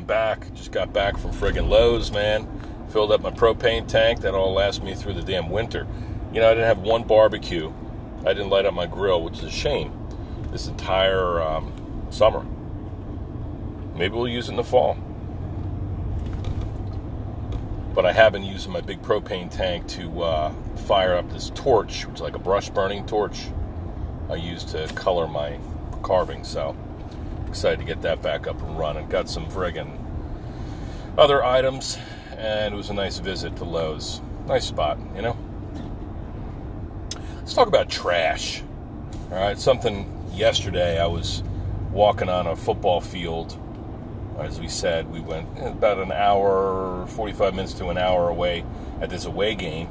I'm back. Just got back from friggin' Lowe's, man. Filled up my propane tank. That all lasts me through the damn winter. You know, I didn't have one barbecue. I didn't light up my grill, which is a shame. This entire um, summer. Maybe we'll use it in the fall. But I have been using my big propane tank to uh, fire up this torch, which is like a brush burning torch I use to color my carving. So excited to get that back up and running. Got some friggin' other items, and it was a nice visit to Lowe's. Nice spot, you know? Let's talk about trash. All right, something yesterday I was walking on a football field. As we said, we went about an hour, 45 minutes to an hour away at this away game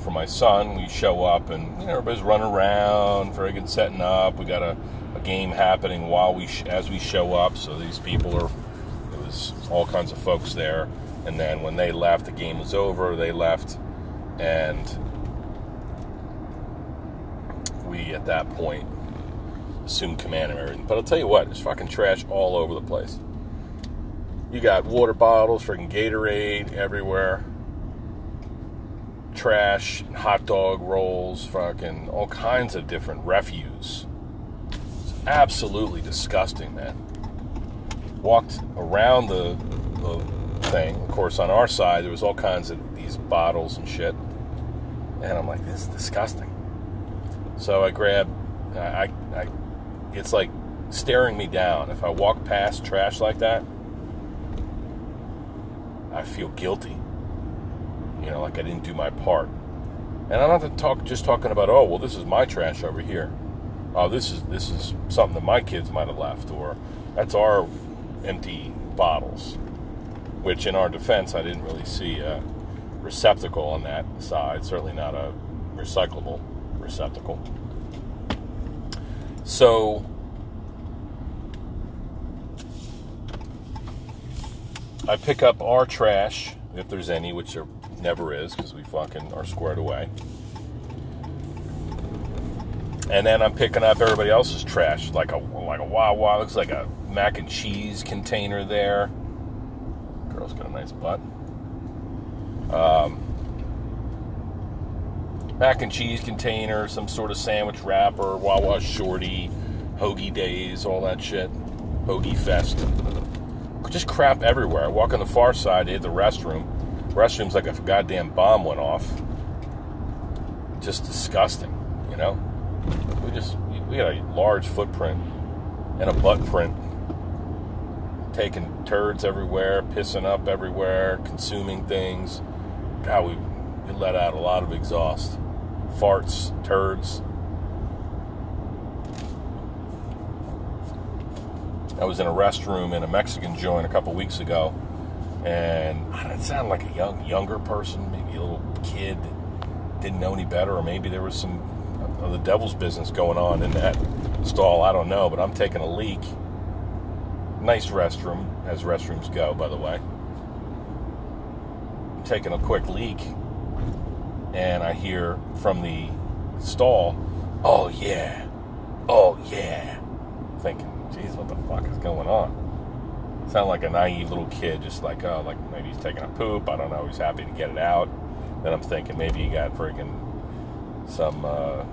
for my son. We show up and you know, everybody's running around, friggin' setting up. We got a, game happening while we sh- as we show up. So these people are it was all kinds of folks there. And then when they left, the game was over. They left, and we at that point assumed command of everything. But I'll tell you what, there's fucking trash all over the place. You got water bottles, freaking Gatorade everywhere, trash, hot dog rolls, fucking all kinds of different refuse. Absolutely disgusting, man. Walked around the, the thing. Of course, on our side, there was all kinds of these bottles and shit. And I'm like, this is disgusting. So I grab, I, I, it's like staring me down. If I walk past trash like that, I feel guilty. You know, like I didn't do my part. And I'm not talk, just talking about, oh, well, this is my trash over here. Oh, this is this is something that my kids might have left, or that's our empty bottles. Which, in our defense, I didn't really see a receptacle on that side. Certainly not a recyclable receptacle. So I pick up our trash, if there's any, which there never is because we fucking are squared away. And then I'm picking up everybody else's trash, like a like a wow. Looks like a mac and cheese container there. Girl's got a nice butt. Um, mac and cheese container, some sort of sandwich wrapper, Wawa shorty, hoagie days, all that shit. Hoagie fest. Just crap everywhere. I walk on the far side, had the restroom. Restroom's like a goddamn bomb went off. Just disgusting, you know? We just, we got a large footprint and a butt print. Taking turds everywhere, pissing up everywhere, consuming things. God, we, we let out a lot of exhaust farts, turds. I was in a restroom in a Mexican joint a couple weeks ago, and it sounded like a young, younger person, maybe a little kid, didn't know any better, or maybe there was some of the devil's business going on in that stall. I don't know, but I'm taking a leak. Nice restroom, as restrooms go, by the way. I'm taking a quick leak and I hear from the stall, "Oh yeah, oh yeah," thinking, "Geez, what the fuck is going on?" Sound like a naive little kid, just like, oh, like maybe he's taking a poop. I don't know. He's happy to get it out. Then I'm thinking maybe he got freaking some uh,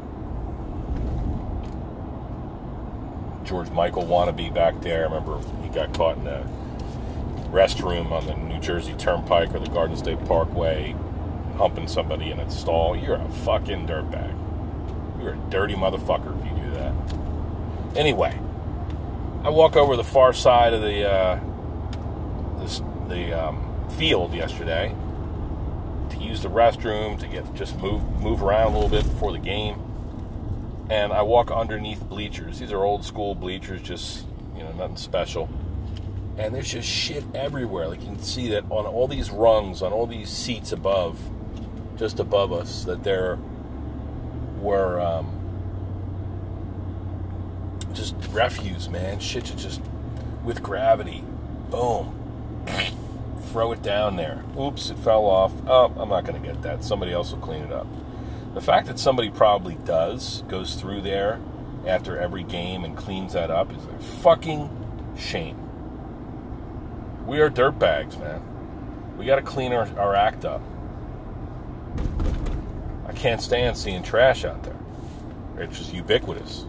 George Michael wannabe back there. I remember he got caught in a restroom on the New Jersey Turnpike or the Garden State Parkway humping somebody in a stall, you're a fucking dirtbag. You're a dirty motherfucker if you do that. Anyway, I walk over the far side of the uh, this, the um, field yesterday to use the restroom to get just move move around a little bit before the game, and I walk underneath bleachers. These are old school bleachers, just you know nothing special. And there's just shit everywhere. Like you can see that on all these rungs, on all these seats above just above us that there were um, just refuse, man. Shit just with gravity. Boom. Throw it down there. Oops, it fell off. Oh, I'm not going to get that. Somebody else will clean it up. The fact that somebody probably does, goes through there after every game and cleans that up is a fucking shame. We are dirtbags, man. We got to clean our, our act up. I can't stand seeing trash out there. It's just ubiquitous.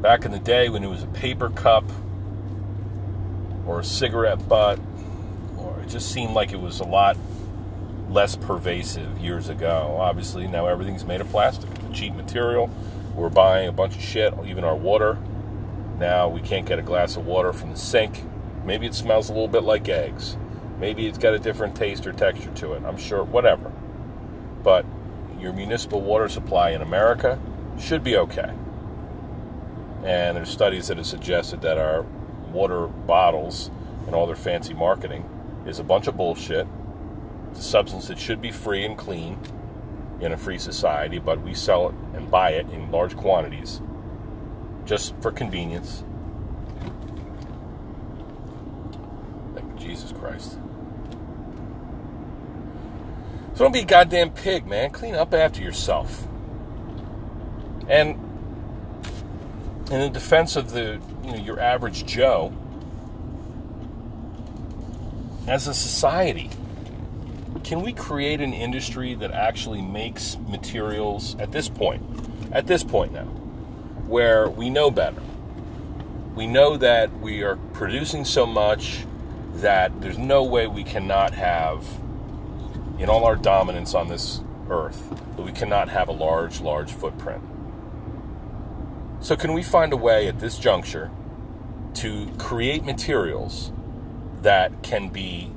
Back in the day when it was a paper cup or a cigarette butt, or it just seemed like it was a lot less pervasive years ago. Obviously, now everything's made of plastic. Cheap material. We're buying a bunch of shit, even our water. Now we can't get a glass of water from the sink. Maybe it smells a little bit like eggs. Maybe it's got a different taste or texture to it. I'm sure, whatever. But your municipal water supply in America should be okay. And there's studies that have suggested that our water bottles and all their fancy marketing is a bunch of bullshit. A substance that should be free and clean in a free society, but we sell it and buy it in large quantities just for convenience. Like Jesus Christ. So don't be a goddamn pig, man. Clean up after yourself. And in the defense of the you know your average Joe, as a society, can we create an industry that actually makes materials at this point? At this point now, where we know better. We know that we are producing so much that there's no way we cannot have, in all our dominance on this earth, that we cannot have a large, large footprint. So, can we find a way at this juncture to create materials that can be,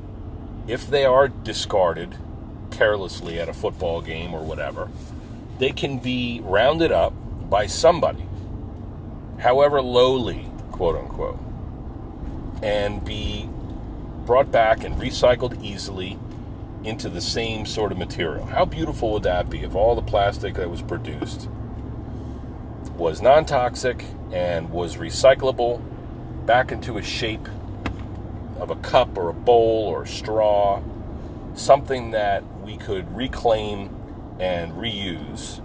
if they are discarded carelessly at a football game or whatever, they can be rounded up by somebody, however lowly, quote unquote, and be brought back and recycled easily into the same sort of material. How beautiful would that be if all the plastic that was produced was non toxic and was recyclable back into a shape of a cup or a bowl or a straw, something that we could reclaim and reuse.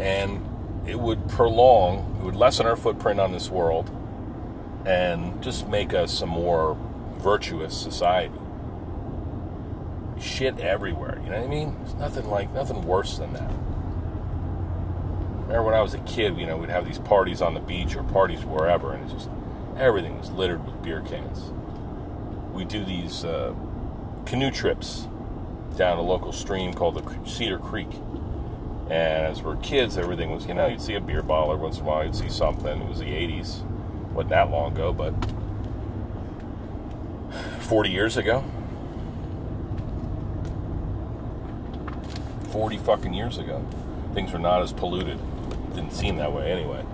And it would prolong, it would lessen our footprint on this world and just make us a more virtuous society. Shit everywhere, you know what I mean? There's nothing like, nothing worse than that remember when I was a kid, you know, we'd have these parties on the beach or parties wherever, and it's just everything was littered with beer cans. We do these uh, canoe trips down a local stream called the Cedar Creek. And as we're kids, everything was, you know, you'd see a beer bottle every once in a while, you'd see something. It was the 80s. Wasn't that long ago, but 40 years ago. 40 fucking years ago. Things were not as polluted didn't seem that way anyway.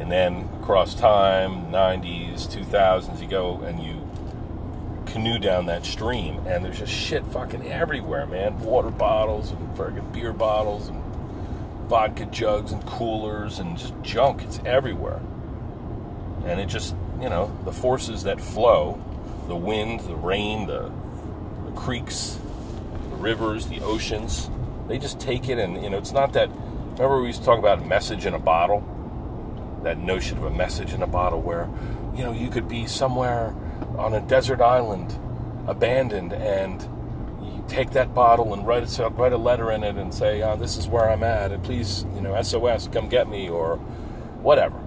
And then across time, 90s, 2000s, you go and you canoe down that stream, and there's just shit fucking everywhere, man. Water bottles and fucking beer bottles and vodka jugs and coolers and just junk. It's everywhere. And it just, you know, the forces that flow the wind, the rain, the, the creeks, the rivers, the oceans they just take it and, you know, it's not that Remember, we used to talk about a message in a bottle? That notion of a message in a bottle where, you know, you could be somewhere on a desert island, abandoned, and you take that bottle and write, a, write a letter in it and say, oh, this is where I'm at, and please, you know, SOS, come get me, or whatever.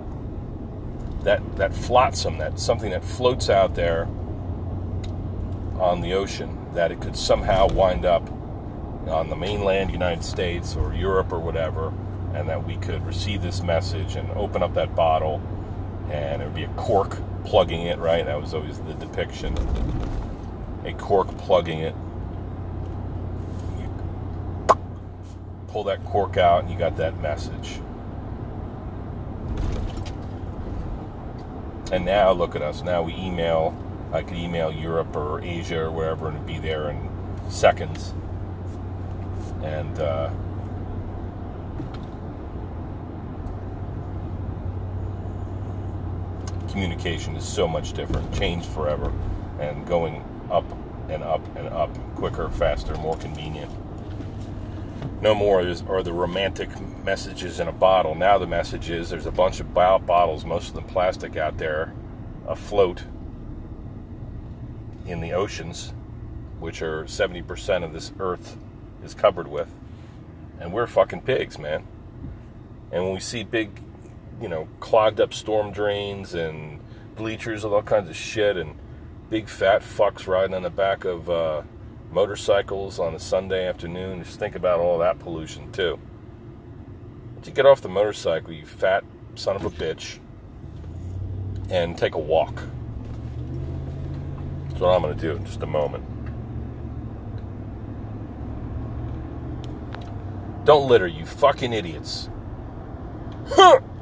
That, that flotsam, that something that floats out there on the ocean, that it could somehow wind up on the mainland United States or Europe or whatever, and that we could receive this message and open up that bottle, and it would be a cork plugging it, right? That was always the depiction. A cork plugging it. You pull that cork out, and you got that message. And now look at us. Now we email. I could email Europe or Asia or wherever, and be there in seconds and uh, communication is so much different, changed forever, and going up and up and up, quicker, faster, more convenient. No more are the romantic messages in a bottle. Now the message is there's a bunch of bottles, most of them plastic, out there afloat in the oceans, which are 70% of this earth is covered with. And we're fucking pigs, man. And when we see big, you know, clogged up storm drains and bleachers and all kinds of shit and big fat fucks riding on the back of uh, motorcycles on a Sunday afternoon, just think about all that pollution too. Once you get off the motorcycle, you fat son of a bitch, and take a walk. That's what I'm going to do in just a moment. Don't litter, you fucking idiots.